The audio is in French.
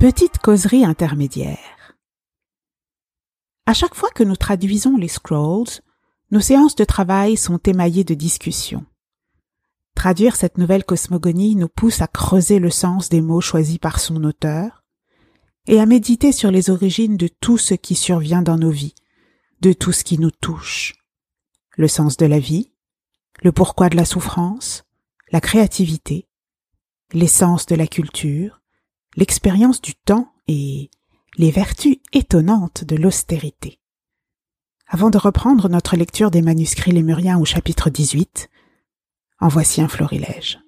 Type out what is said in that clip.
Petite causerie intermédiaire. À chaque fois que nous traduisons les scrolls, nos séances de travail sont émaillées de discussions. Traduire cette nouvelle cosmogonie nous pousse à creuser le sens des mots choisis par son auteur et à méditer sur les origines de tout ce qui survient dans nos vies, de tout ce qui nous touche. Le sens de la vie, le pourquoi de la souffrance, la créativité, l'essence de la culture, l'expérience du temps et les vertus étonnantes de l'austérité. Avant de reprendre notre lecture des manuscrits lémuriens au chapitre 18, en voici un florilège.